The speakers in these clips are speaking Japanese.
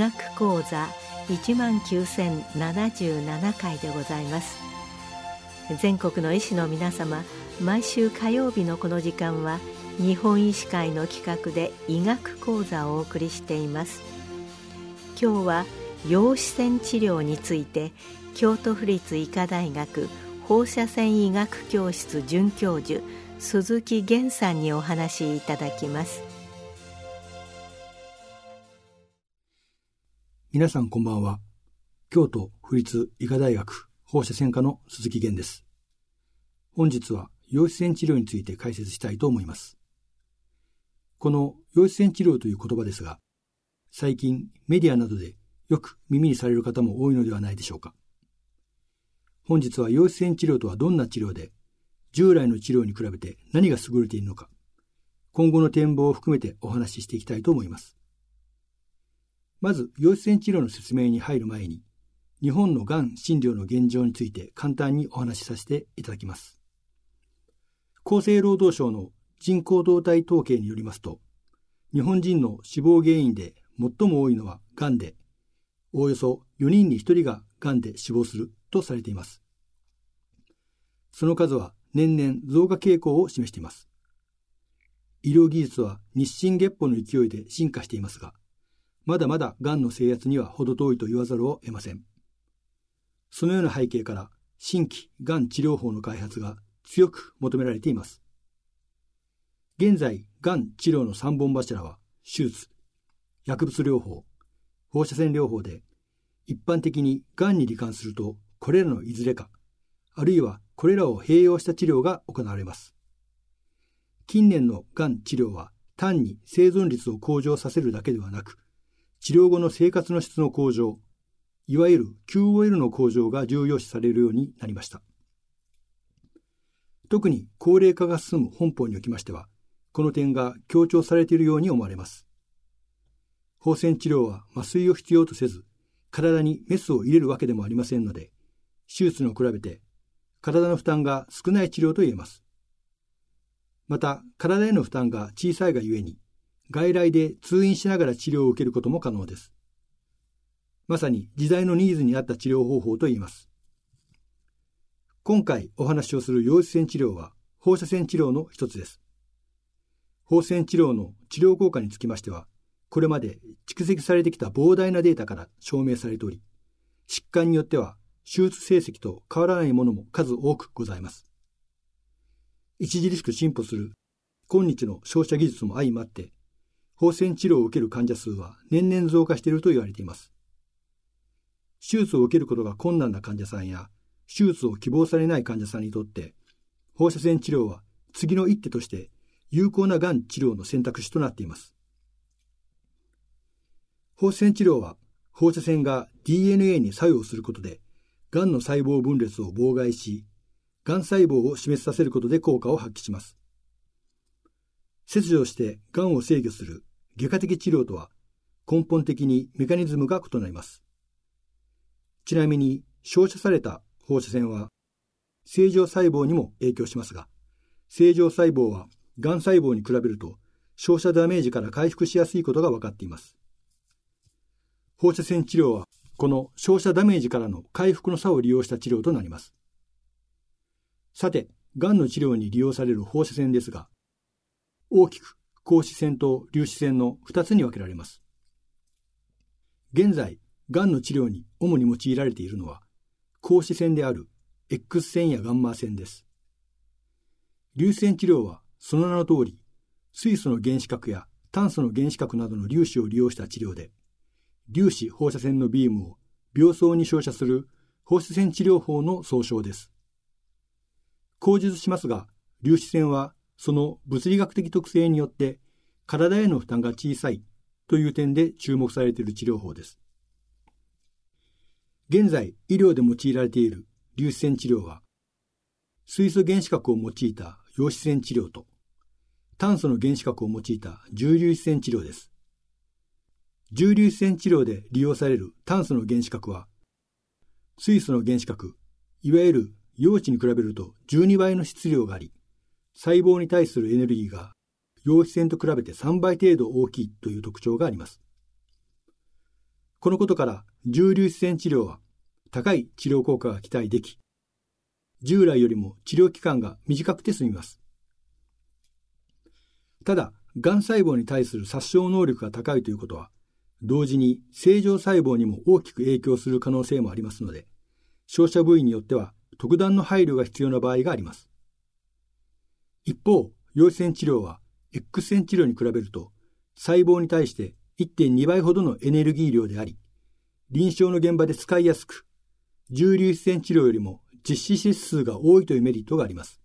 医学講座1万9077回でございます。全国の医師の皆様毎週火曜日のこの時間は日本医師会の企画で医学講座をお送りしています。今日は陽子線治療について京都府立医科大学放射線医学教室准教授鈴木源さんにお話しいただきます。皆さんこんばんは。京都府立医科大学放射線科の鈴木源です。本日は陽子線治療について解説したいと思います。この陽子線治療という言葉ですが最近メディアなどでよく耳にされる方も多いのではないでしょうか。本日は陽子線治療とはどんな治療で、従来の治療に比べて何が優れているのか、今後の展望を含めてお話ししていきたいと思います。まず、陽子線治療の説明に入る前に、日本のがん診療の現状について簡単にお話しさせていただきます。厚生労働省の人口動態統計によりますと、日本人の死亡原因で最も多いのはがんで、おおよそ4人に1人ががんで死亡するとされています。その数は年々増加傾向を示しています。医療技術は日進月歩の勢いで進化していますが、まだまだ癌の制圧には程遠いと言わざるを得ません。そのような背景から、新規癌治療法の開発が強く求められています。現在、癌治療の3本柱は、手術、薬物療法、放射線療法で、一般的に癌に罹患すると、これらのいずれか、あるいはこれらを併用した治療が行われます。近年のがん治療は単に生存率を向上させるだけではなく、治療後の生活の質の向上、いわゆる QOL の向上が重要視されるようになりました。特に高齢化が進む本邦におきましては、この点が強調されているように思われます。放線治療は麻酔を必要とせず、体にメスを入れるわけでもありませんので、手術の比べて体の負担が少ない治療と言えます。また、体への負担が小さいがゆえに、外来で通院しながら治療を受けることも可能です。まさに時代のニーズに合った治療方法と言えます。今回お話をする陽子線治療は放射線治療の一つです。放射線治療の治療効果につきましては、これまで蓄積されてきた膨大なデータから証明されており、疾患によっては手術成績と変わらないものも数多くございます。著しく進歩する今日の照射技術も相まって、放線治療を受ける患者数は年々増加していると言われています。手術を受けることが困難な患者さんや、手術を希望されない患者さんにとって、放射線治療は次の一手として有効ながん治療の選択肢となっています。放射線治療は放射線が DNA に作用することでがんの細胞分裂を妨害し、がん細胞を死滅させることで効果を発揮します。切除してがんを制御する外科的治療とは根本的にメカニズムが異なります。ちなみに照射された放射線は正常細胞にも影響しますが、正常細胞はがん細胞に比べると照射ダメージから回復しやすいことが分かっています。放射線治療はこの照射ダメージからの回復の差を利用した治療となります。さて、がんの治療に利用される放射線ですが、大きく光子線と粒子線の2つに分けられます。現在、がんの治療に主に用いられているのは、光子線である X 線やガンマ線です。粒子線治療はその名の通り、水素の原子核や炭素の原子核などの粒子を利用した治療で、粒子放射線のビームを病巣に照射する放射線治療法の総称です。口述しますが、粒子線はその物理学的特性によって体への負担が小さいという点で注目されている治療法です。現在、医療で用いられている粒子線治療は、水素原子核を用いた陽子線治療と、炭素の原子核を用いた重粒子線治療です。重粒子線治療で利用される炭素の原子核は、水素の原子核、いわゆる陽子に比べると12倍の質量があり、細胞に対するエネルギーが陽子線と比べて3倍程度大きいという特徴があります。このことから重粒子線治療は高い治療効果が期待でき、従来よりも治療期間が短くて済みます。ただ、がん細胞に対する殺傷能力が高いということは、同時に正常細胞にも大きく影響する可能性もありますので、照射部位によっては特段の配慮が必要な場合があります。一方、陽子線治療は X 線治療に比べると細胞に対して1.2倍ほどのエネルギー量であり、臨床の現場で使いやすく、重粒子線治療よりも実施指数が多いというメリットがあります。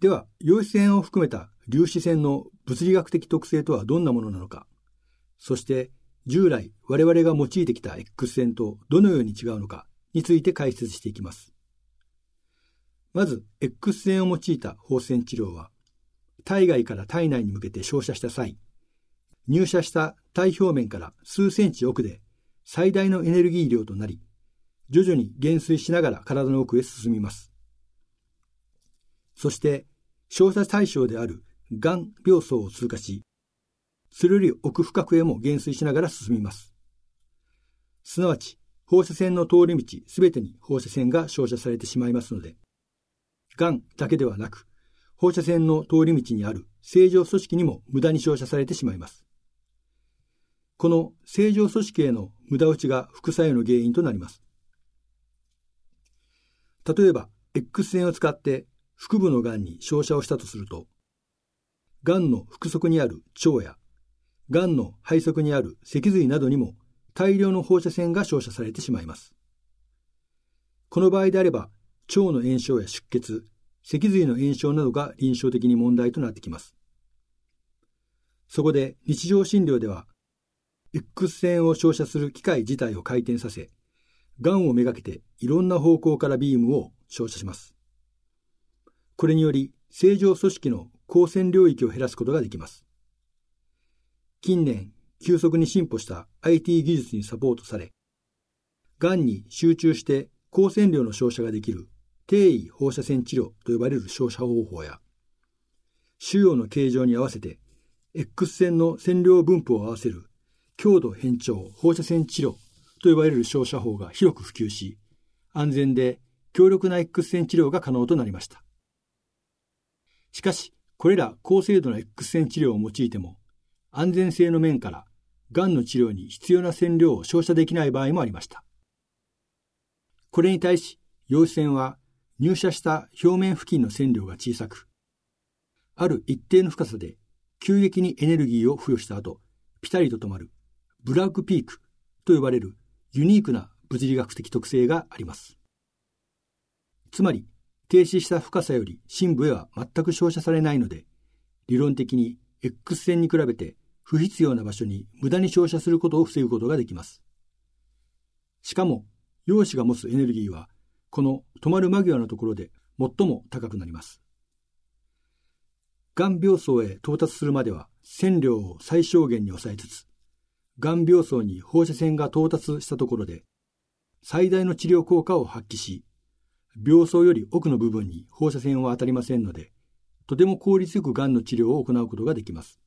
では、陽子線を含めた粒子線の物理学的特性とはどんなものなのか、そして従来我々が用いてきた X 線とどのように違うのかについて解説していきます。まず、X 線を用いた放線治療は、体外から体内に向けて照射した際、入射した体表面から数センチ奥で最大のエネルギー量となり、徐々に減衰しながら体の奥へ進みます。そして、照射対象であるがん病巣を通過し、それより奥深くへも減衰しながら進みます。すなわち、放射線の通り道すべてに放射線が照射されてしまいますので、がんだけではなく、放射線の通り道にある正常組織にも無駄に照射されてしまいます。この正常組織への無駄打ちが副作用の原因となります。例えば、X 線を使って腹部のがんに照射をしたとすると、がんの腹側にある腸や、がんの肺側にある脊髄などにも大量の放射線が照射されてしまいます。この場合であれば、腸の炎症や出血、脊髄の炎症などが臨床的に問題となってきます。そこで日常診療では、X 線を照射する機械自体を回転させ、がんをめがけていろんな方向からビームを照射します。これにより、正常組織の光線領域を減らすことができます。近年、急速に進歩した IT 技術にサポートされ、がんに集中して光線量の照射ができる低位放射線治療と呼ばれる照射方法や、腫瘍の形状に合わせて X 線の線量分布を合わせる強度変調放射線治療と呼ばれる照射法が広く普及し、安全で強力な X 線治療が可能となりました。しかし、これら高精度な X 線治療を用いても、安全性の面から、がんの治療に必要な線量を照射できない場合もありました。これに対し、陽子線は入射した表面付近の線量が小さく、ある一定の深さで急激にエネルギーを付与した後、ピタリと止まるブラックピークと呼ばれるユニークな物理学的特性があります。つまり、停止した深さより深部へは全く照射されないので、理論的に X 線に比べて不必要な場所に無駄に照射することを防ぐことができます。しかも、陽子が持つエネルギーは、この止まる間際のところで最も高くなります。がん病巣へ到達するまでは線量を最小限に抑えつつ、がん病巣に放射線が到達したところで、最大の治療効果を発揮し、病巣より奥の部分に放射線は当たりませんので、とても効率よくがんの治療を行うことができます。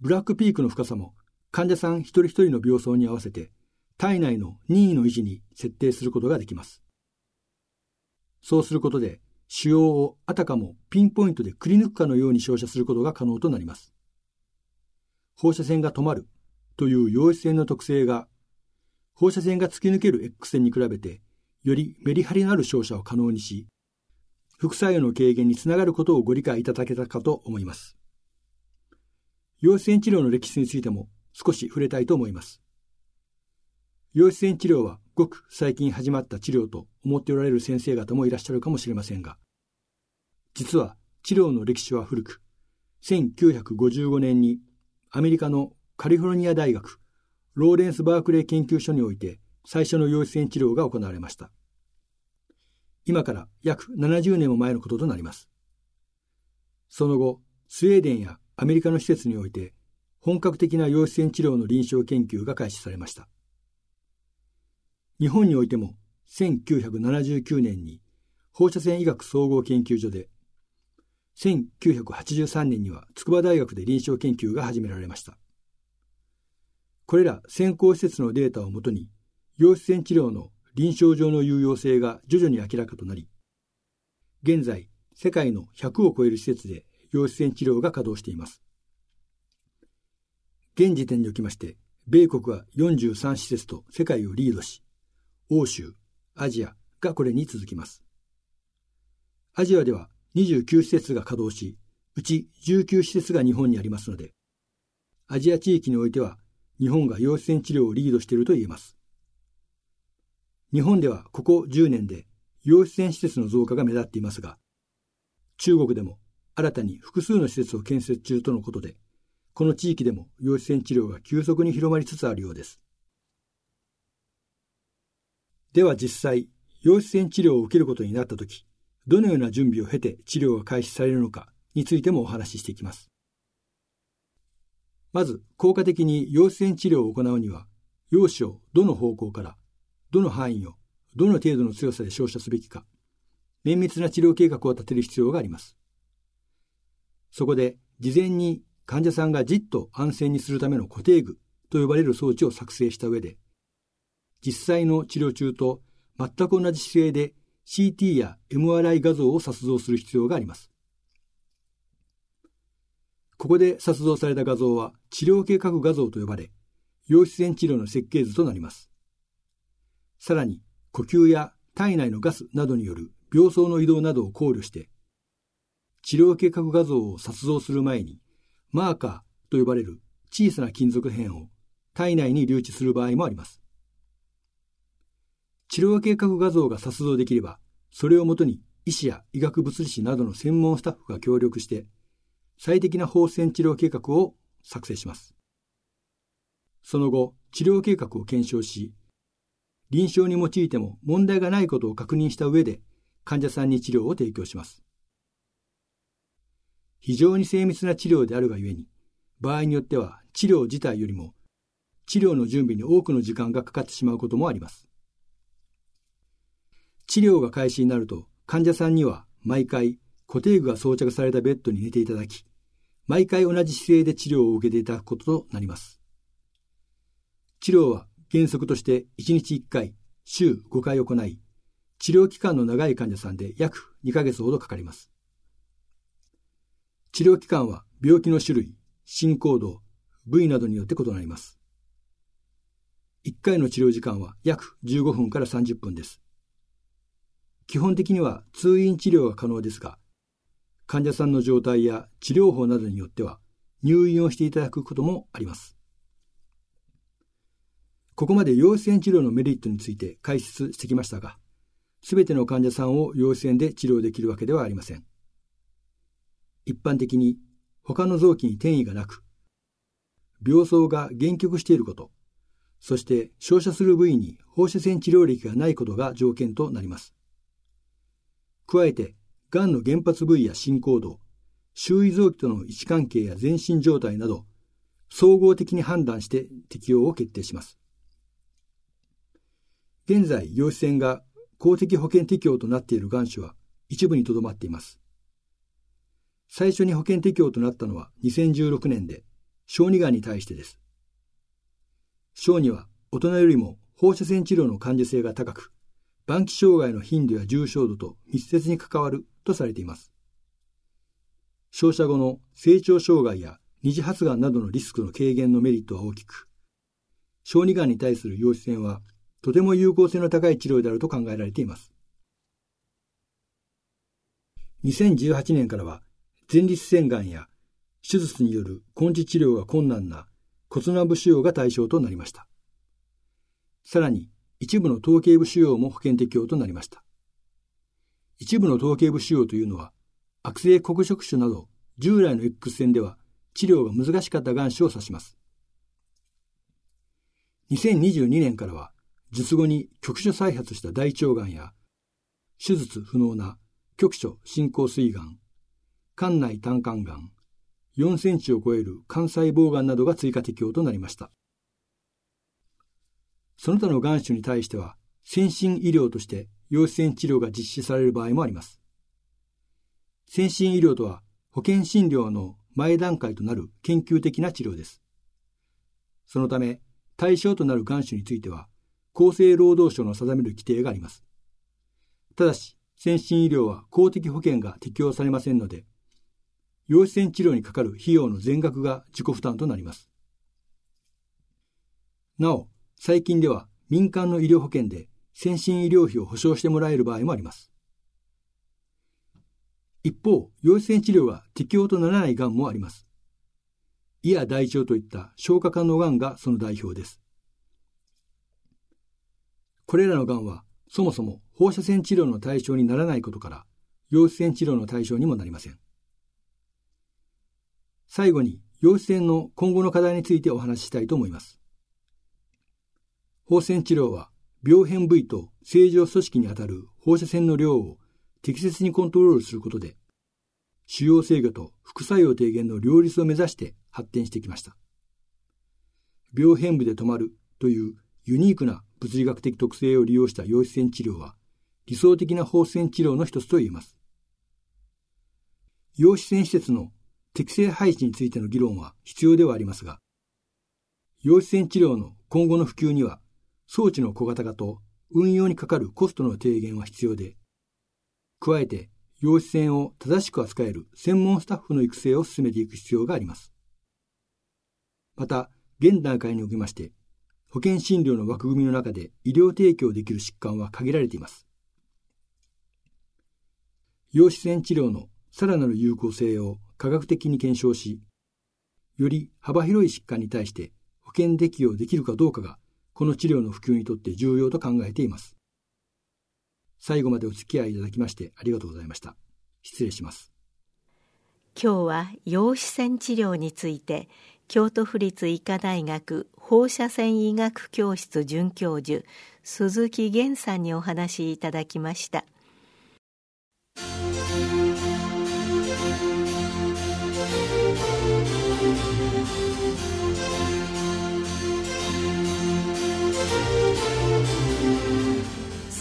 ブラックピークの深さも患者さん一人一人の病巣に合わせて体内の任意の維持に設定することができます。そうすることで腫瘍をあたかもピンポイントでくり抜くかのように照射することが可能となります。放射線が止まるという陽子線の特性が、放射線が突き抜ける X 線に比べて、よりメリハリのある照射を可能にし、副作用の軽減につながることをご理解いただけたかと思います。陽子線治療の歴史についても少し触れたいと思います。陽子線治療はごく最近始まった治療と思っておられる先生方もいらっしゃるかもしれませんが、実は治療の歴史は古く、1955年にアメリカのカリフォルニア大学ローレンス・バークレー研究所において最初の陽子線治療が行われました。今から約70年も前のこととなります。その後、スウェーデンやアメリカの施設において本格的な陽子線治療の臨床研究が開始されました。日本においても1979年に放射線医学総合研究所で1983年には筑波大学で臨床研究が始められました。これら先行施設のデータをもとに、陽子線治療の臨床上の有用性が徐々に明らかとなり、現在、世界の100を超える施設で陽子線治療が稼働しています。現時点におきまして、米国は43施設と世界をリードし、欧州、アジアがこれに続きます。アジアでは29施設が稼働し、うち19施設が日本にありますので、アジア地域においては日本が陽子線治療をリードしていると言えます。日本ではここ10年で陽子線施設の増加が目立っていますが、中国でも新たに複数の施設を建設中とのことで、この地域でも陽子線治療が急速に広まりつつあるようです。では実際、陽子線治療を受けることになったとき、どのような準備を経て治療が開始されるのかについてもお話ししていきます。まず、効果的に陽子線治療を行うには、陽子をどの方向からどの範囲をどの程度の強さで照射すべきか、綿密な治療計画を立てる必要があります。そこで、事前に患者さんがじっと安静にするための固定具と呼ばれる装置を作成した上で、実際の治療中と全く同じ姿勢で CT や MRI 画像を撮像する必要があります。ここで撮像された画像は治療計画画像と呼ばれ、陽子線治療の設計図となります。さらに呼吸や体内のガスなどによる病巣の移動などを考慮して、治療計画画像を撮像する前に、マーカーと呼ばれる小さな金属片を体内に留置する場合もあります。治療計画画像が撮像できれば、それをもとに医師や医学物理士などの専門スタッフが協力して、最適な放線治療計画を作成します。その後、治療計画を検証し、臨床に用いても問題がないことを確認した上で患者さんに治療を提供します。非常に精密な治療であるがゆえに、場合によっては治療自体よりも治療の準備に多くの時間がかかってしまうこともあります。治療が開始になると患者さんには毎回固定具が装着されたベッドに寝ていただき、毎回同じ姿勢で治療を受けていただくこととなります。治療は原則として1日1回、週5回行い、治療期間の長い患者さんで約2ヶ月ほどかかります。治療期間は病気の種類、進行度、部位などによって異なります。1回の治療時間は約15分から30分です。基本的には通院治療が可能ですが、患者さんの状態や治療法などによっては入院をしていただくこともあります。ここまで陽子線治療のメリットについて解説してきましたが、すべての患者さんを陽子線で治療できるわけではありません。一般的に他の臓器に転移がなく、病巣が限局していること、そして照射する部位に放射線治療歴がないことが条件となります。加えて、癌の原発部位や進行度、周囲臓器との位置関係や全身状態など、総合的に判断して適用を決定します。現在、陽子線が公的保険適用となっている癌種は一部にとどまっています。最初に保険適用となったのは2016年で、小児がんに対してです。小児は大人よりも放射線治療の患受性が高く、晩期障害の頻度や重症度と密接に関わるとされています。照射後の成長障害や二次発がんなどのリスクの軽減のメリットは大きく、小児がんに対する陽子線はとても有効性の高い治療であると考えられています。2018年からは前立腺がんや手術による根治治療が困難な骨軟部腫瘍が対象となりました。さらに一部の頭頸部腫瘍も保険適用となりました。一部の頭頸部腫瘍というのは悪性黒色種など従来の X 線では治療が難しかった癌種を指します。2022年からは術後に局所再発した大腸がんや、手術不能な局所進行膵がん、肝内胆管がん、4センチを超える肝細胞がんなどが追加適用となりました。その他のがん種に対しては、先進医療として陽子線治療が実施される場合もあります。先進医療とは保険診療の前段階となる研究的な治療です。そのため、対象となる眼種については、厚生労働省の定める規定があります。ただし、先進医療は公的保険が適用されませんので、陽子線治療にかかる費用の全額が自己負担となります。なお、最近では民間の医療保険で先進医療費を保証してもらえる場合もあります。一方、陽子線治療が適用とならないがんもあります。胃や大腸といった消化管のがんがその代表です。これらのがんはそもそも放射線治療の対象にならないことから、陽子線治療の対象にもなりません。最後に、陽子線の今後の課題についてお話ししたいと思います。放射線治療は、病変部位と正常組織にあたる放射線の量を適切にコントロールすることで、腫瘍制御と副作用低減の両立を目指して発展してきました。病変部で止まるというユニークな物理学的特性を利用した陽子線治療は理想的な放射線治療の一つと言えます。陽子線施設の適正配置についての議論は必要ではありますが、陽子線治療の今後の普及には装置の小型化と運用にかかるコストの低減は必要で、加えて陽子線を正しく扱える専門スタッフの育成を進めていく必要があります。また、現段階におきまして、保険診療の枠組みの中で医療提供できる疾患は限られています。陽子線治療のさらなる有効性を科学的に検証し、より幅広い疾患に対して保険適用できるかどうかが、この治療の普及にとって重要と考えています。最後までお付き合いいただきましてありがとうございました。失礼します。今日は陽子線治療について京都府立医科大学放射線医学教室准教授鈴木源さんにお話しいただきました